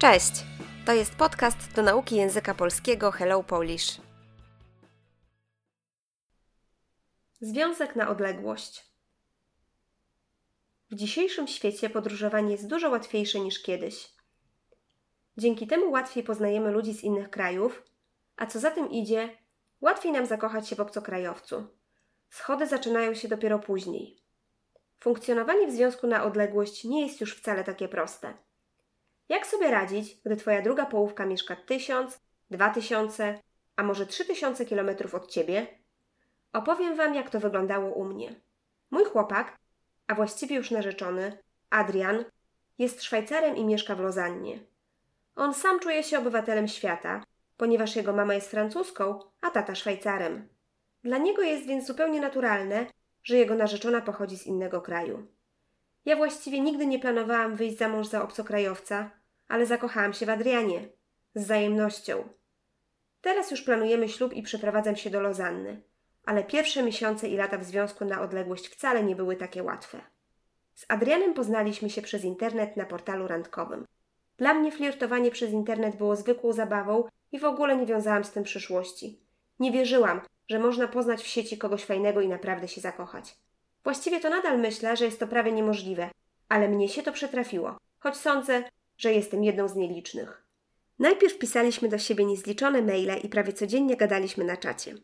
Cześć! To jest podcast do nauki języka polskiego Hello Polish. Związek na odległość. W dzisiejszym świecie podróżowanie jest dużo łatwiejsze niż kiedyś. Dzięki temu łatwiej poznajemy ludzi z innych krajów, a co za tym idzie, łatwiej nam zakochać się w obcokrajowcu. Schody zaczynają się dopiero później. Funkcjonowanie w związku na odległość nie jest już wcale takie proste. Jak sobie radzić, gdy Twoja druga połówka mieszka tysiąc, dwa tysiące, a może trzy tysiące kilometrów od Ciebie? Opowiem Wam, jak to wyglądało u mnie. Mój chłopak, a właściwie już narzeczony, Adrian, jest Szwajcarem i mieszka w Lozannie. On sam czuje się obywatelem świata, ponieważ jego mama jest francuską, a tata Szwajcarem. Dla niego jest więc zupełnie naturalne, że jego narzeczona pochodzi z innego kraju. Ja właściwie nigdy nie planowałam wyjść za mąż za obcokrajowca, ale zakochałam się w Adrianie. Z wzajemnością. Teraz już planujemy ślub i przeprowadzam się do Lozanny, ale pierwsze miesiące i lata w związku na odległość wcale nie były takie łatwe. Z Adrianem poznaliśmy się przez internet na portalu randkowym. Dla mnie flirtowanie przez internet było zwykłą zabawą i w ogóle nie wiązałam z tym przyszłości. Nie wierzyłam, że można poznać w sieci kogoś fajnego i naprawdę się zakochać. Właściwie to nadal myślę, że jest to prawie niemożliwe, ale mnie się to przytrafiło, choć sądzę, że jestem jedną z nielicznych. Najpierw pisaliśmy do siebie niezliczone maile i prawie codziennie gadaliśmy na czacie.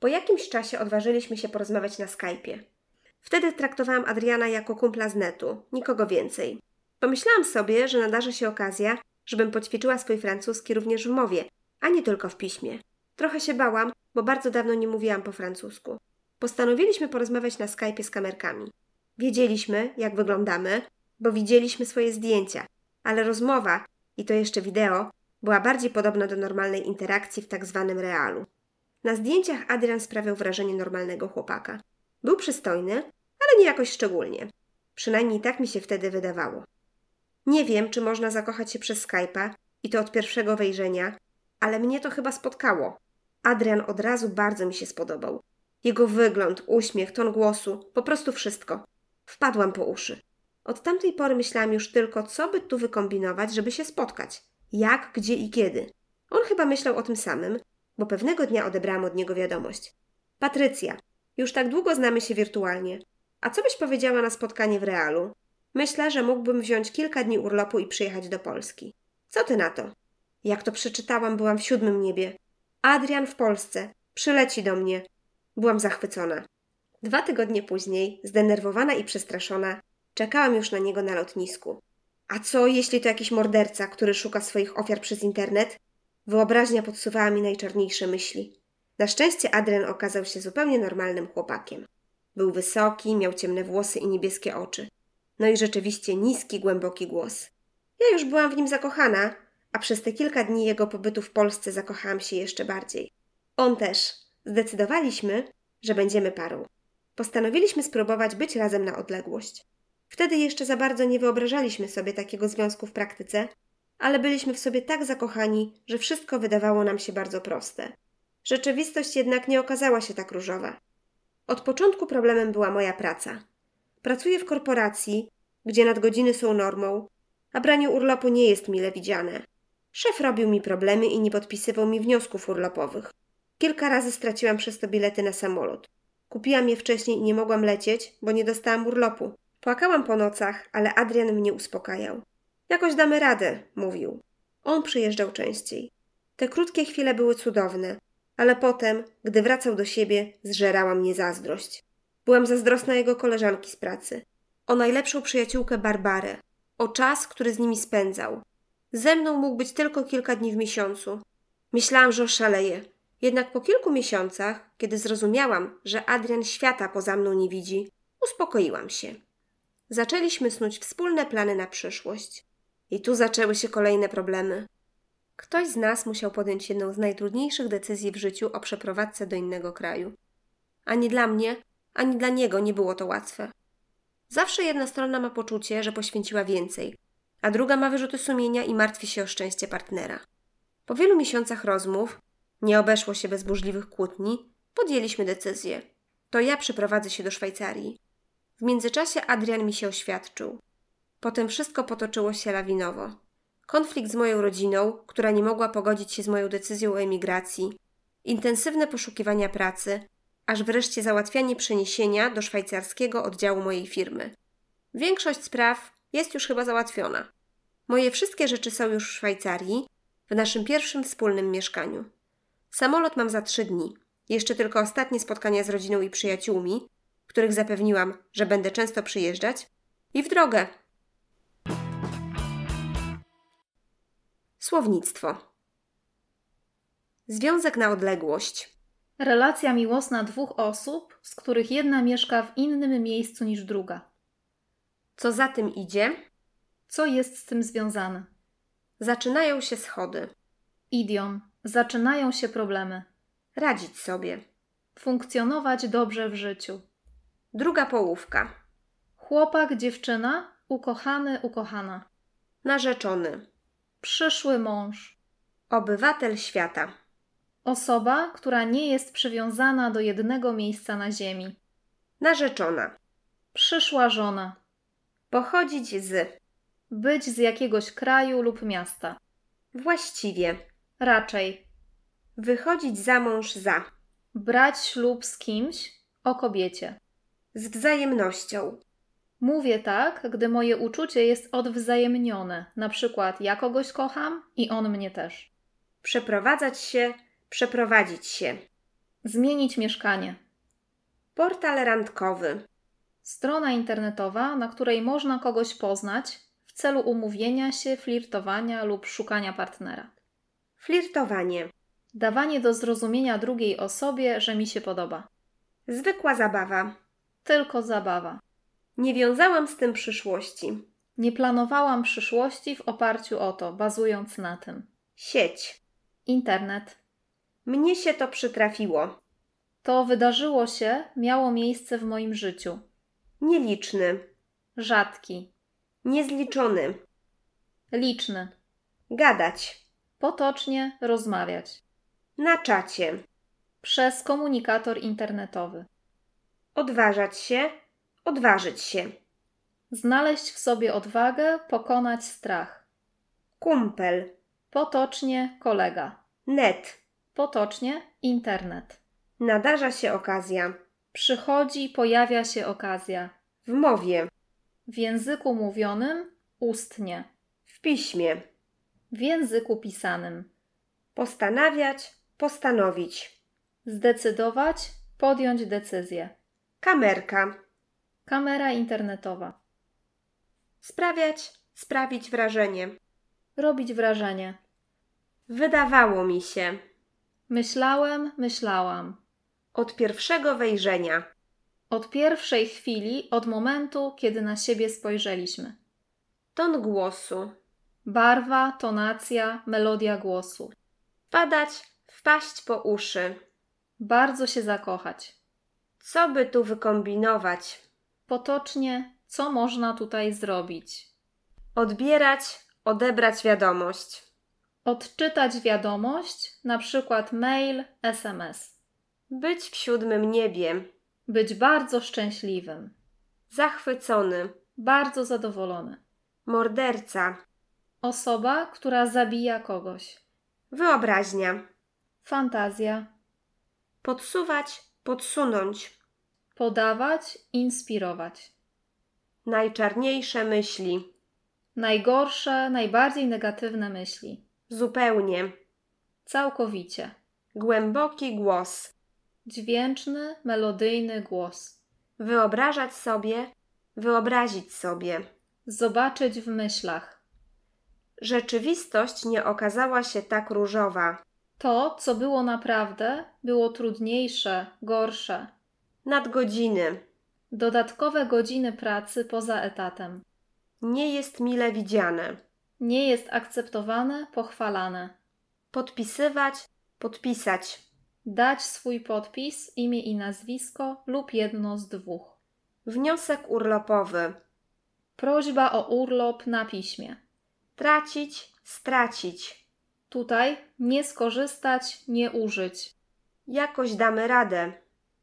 Po jakimś czasie odważyliśmy się porozmawiać na Skype'ie. Wtedy traktowałam Adriana jako kumpla z netu, nikogo więcej. Pomyślałam sobie, że nadarzy się okazja, żebym poćwiczyła swój francuski również w mowie, a nie tylko w piśmie. Trochę się bałam, bo bardzo dawno nie mówiłam po francusku. Postanowiliśmy porozmawiać na Skype'ie z kamerkami. Wiedzieliśmy, jak wyglądamy, bo widzieliśmy swoje zdjęcia, ale rozmowa, i to jeszcze wideo, była bardziej podobna do normalnej interakcji w tak zwanym realu. Na zdjęciach Adrian sprawiał wrażenie normalnego chłopaka. Był przystojny, ale nie jakoś szczególnie. Przynajmniej tak mi się wtedy wydawało. Nie wiem, czy można zakochać się przez Skype'a i to od pierwszego wejrzenia, ale mnie to chyba spotkało. Adrian od razu bardzo mi się spodobał. Jego wygląd, uśmiech, ton głosu, po prostu wszystko. Wpadłam po uszy. Od tamtej pory myślałam już tylko, co by tu wykombinować, żeby się spotkać. Jak, gdzie i kiedy. On chyba myślał o tym samym, bo pewnego dnia odebrałam od niego wiadomość. Patrycja, już tak długo znamy się wirtualnie. A co byś powiedziała na spotkanie w realu? Myślę, że mógłbym wziąć kilka dni urlopu i przyjechać do Polski. Co ty na to? Jak to przeczytałam, byłam w siódmym niebie. Adrian w Polsce. Przyleci do mnie. Byłam zachwycona. Dwa tygodnie później, zdenerwowana i przestraszona, czekałam już na niego na lotnisku. A co, jeśli to jakiś morderca, który szuka swoich ofiar przez internet? Wyobraźnia podsuwała mi najczarniejsze myśli. Na szczęście Adrian okazał się zupełnie normalnym chłopakiem. Był wysoki, miał ciemne włosy i niebieskie oczy. No i rzeczywiście niski, głęboki głos. Ja już byłam w nim zakochana, a przez te kilka dni jego pobytu w Polsce zakochałam się jeszcze bardziej. On też. Zdecydowaliśmy, że będziemy parą. Postanowiliśmy spróbować być razem na odległość. Wtedy jeszcze za bardzo nie wyobrażaliśmy sobie takiego związku w praktyce, ale byliśmy w sobie tak zakochani, że wszystko wydawało nam się bardzo proste. Rzeczywistość jednak nie okazała się tak różowa. Od początku problemem była moja praca. Pracuję w korporacji, gdzie nadgodziny są normą, a branie urlopu nie jest mile widziane. Szef robił mi problemy i nie podpisywał mi wniosków urlopowych. Kilka razy straciłam przez to bilety na samolot. Kupiłam je wcześniej i nie mogłam lecieć, bo nie dostałam urlopu. Płakałam po nocach, ale Adrian mnie uspokajał. Jakoś damy radę, mówił. On przyjeżdżał częściej. Te krótkie chwile były cudowne, ale potem, gdy wracał do siebie, zżerała mnie zazdrość. Byłam zazdrosna jego koleżanki z pracy. O najlepszą przyjaciółkę Barbarę. O czas, który z nimi spędzał. Ze mną mógł być tylko kilka dni w miesiącu. Myślałam, że oszaleję. Jednak po kilku miesiącach, kiedy zrozumiałam, że Adrian świata poza mną nie widzi, uspokoiłam się. Zaczęliśmy snuć wspólne plany na przyszłość. I tu zaczęły się kolejne problemy. Ktoś z nas musiał podjąć jedną z najtrudniejszych decyzji w życiu o przeprowadzce do innego kraju. Ani dla mnie, ani dla niego nie było to łatwe. Zawsze jedna strona ma poczucie, że poświęciła więcej, a druga ma wyrzuty sumienia i martwi się o szczęście partnera. Po wielu miesiącach rozmów, nie obeszło się bez burzliwych kłótni, podjęliśmy decyzję. To ja przeprowadzę się do Szwajcarii. W międzyczasie Adrian mi się oświadczył. Potem wszystko potoczyło się lawinowo. konflikt z moją rodziną, która nie mogła pogodzić się z moją decyzją o emigracji, intensywne poszukiwania pracy, aż wreszcie załatwianie przeniesienia do szwajcarskiego oddziału mojej firmy. Większość spraw jest już chyba załatwiona. Moje wszystkie rzeczy są już w Szwajcarii, w naszym pierwszym wspólnym mieszkaniu. Samolot mam za trzy dni. Jeszcze tylko ostatnie spotkania z rodziną i przyjaciółmi, których zapewniłam, że będę często przyjeżdżać, i w drogę. Słownictwo. Związek na odległość. Relacja miłosna dwóch osób, z których jedna mieszka w innym miejscu niż druga. Co za tym idzie? Co jest z tym związane? Zaczynają się schody. Idiom. Zaczynają się problemy. Radzić sobie. Funkcjonować dobrze w życiu. Druga połówka. Chłopak, dziewczyna, ukochany, ukochana. Narzeczony. Przyszły mąż. Obywatel świata. Osoba, która nie jest przywiązana do jednego miejsca na ziemi. Narzeczona. Przyszła żona. Pochodzić z. Być z jakiegoś kraju lub miasta. Właściwie. Raczej. Wychodzić za mąż za. Brać ślub z kimś o kobiecie. Z wzajemnością. Mówię tak, gdy moje uczucie jest odwzajemnione. Na przykład ja kogoś kocham i on mnie też. Przeprowadzać się, przeprowadzić się. Zmienić mieszkanie. Portal randkowy. Strona internetowa, na której można kogoś poznać w celu umówienia się, flirtowania lub szukania partnera. Flirtowanie. Dawanie do zrozumienia drugiej osobie, że mi się podoba. Zwykła zabawa. Tylko zabawa. Nie wiązałam z tym przyszłości. Nie planowałam przyszłości w oparciu o to, bazując na tym. Sieć. Internet. Mnie się to przytrafiło. To wydarzyło się, miało miejsce w moim życiu. Nieliczny. Rzadki. Niezliczony. Liczny. Gadać. Potocznie rozmawiać. Na czacie. Przez komunikator internetowy. Odważać się. Odważyć się. Znaleźć w sobie odwagę, pokonać strach. Kumpel. Potocznie kolega. Net. Potocznie internet. Nadarza się okazja. Przychodzi, pojawia się okazja. W mowie. W języku mówionym ustnie. W piśmie. W języku pisanym. Postanawiać. Postanowić. Zdecydować, podjąć decyzję. Kamerka. Kamera internetowa. Sprawiać. Sprawić wrażenie. Robić wrażenie. Wydawało mi się. Myślałem, myślałam. Od pierwszego wejrzenia. Od pierwszej chwili, od momentu, kiedy na siebie spojrzeliśmy. Ton głosu. Barwa, tonacja, melodia głosu. Padać. Wpaść po uszy. Bardzo się zakochać. Co by tu wykombinować? Potocznie, co można tutaj zrobić? Odbierać. Odebrać wiadomość. Odczytać wiadomość, na przykład mail, SMS. Być w siódmym niebie. Być bardzo szczęśliwym. Zachwycony. Bardzo zadowolony. Morderca. Osoba, która zabija kogoś. Wyobraźnia. Fantazja. Podsuwać. Podsunąć. Podawać, inspirować. Najczarniejsze myśli. Najgorsze, najbardziej negatywne myśli. Zupełnie. Całkowicie. Głęboki głos. Dźwięczny, melodyjny głos. Wyobrażać sobie. Wyobrazić sobie. Zobaczyć w myślach. Rzeczywistość nie okazała się tak różowa. To, co było naprawdę, było trudniejsze, gorsze. Nadgodziny. Dodatkowe godziny pracy poza etatem. Nie jest mile widziane. Nie jest akceptowane, pochwalane. Podpisywać. Podpisać. Dać swój podpis, imię i nazwisko lub jedno z dwóch. Wniosek urlopowy. Prośba o urlop na piśmie. Tracić. Stracić. Tutaj nie skorzystać, nie użyć. Jakoś damy radę.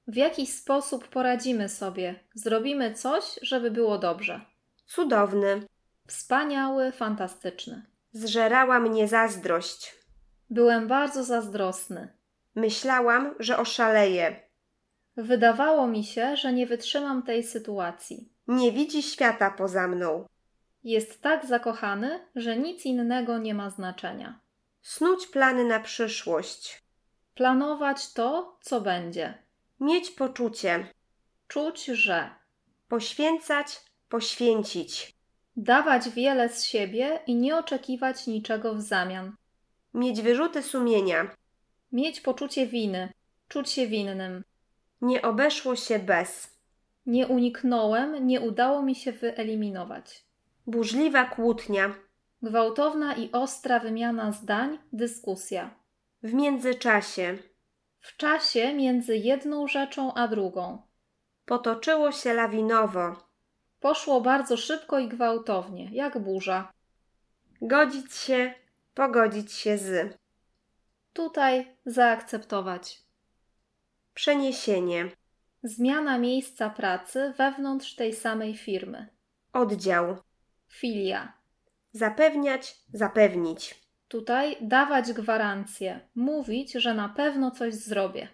W jakiś sposób poradzimy sobie, zrobimy coś, żeby było dobrze. Cudowny. Wspaniały, fantastyczny. Zżerała mnie zazdrość. Byłem bardzo zazdrosny. Myślałam, że oszaleję. Wydawało mi się, że nie wytrzymam tej sytuacji. Nie widzi świata poza mną. Jest tak zakochany, że nic innego nie ma znaczenia. Snuć plany na przyszłość. Planować to, co będzie. Mieć poczucie. Czuć, że. Poświęcać, poświęcić. Dawać wiele z siebie i nie oczekiwać niczego w zamian. Mieć wyrzuty sumienia. Mieć poczucie winy. Czuć się winnym. Nie obeszło się bez. Nie uniknąłem, nie udało mi się wyeliminować. Burzliwa kłótnia. Gwałtowna i ostra wymiana zdań, dyskusja. W międzyczasie. W czasie między jedną rzeczą a drugą. Potoczyło się lawinowo. Poszło bardzo szybko i gwałtownie, jak burza. Godzić się, pogodzić się z. Tutaj zaakceptować. Przeniesienie. Zmiana miejsca pracy wewnątrz tej samej firmy. Oddział. Filia. Zapewniać, zapewnić. Tutaj dawać gwarancję, mówić, że na pewno coś zrobię.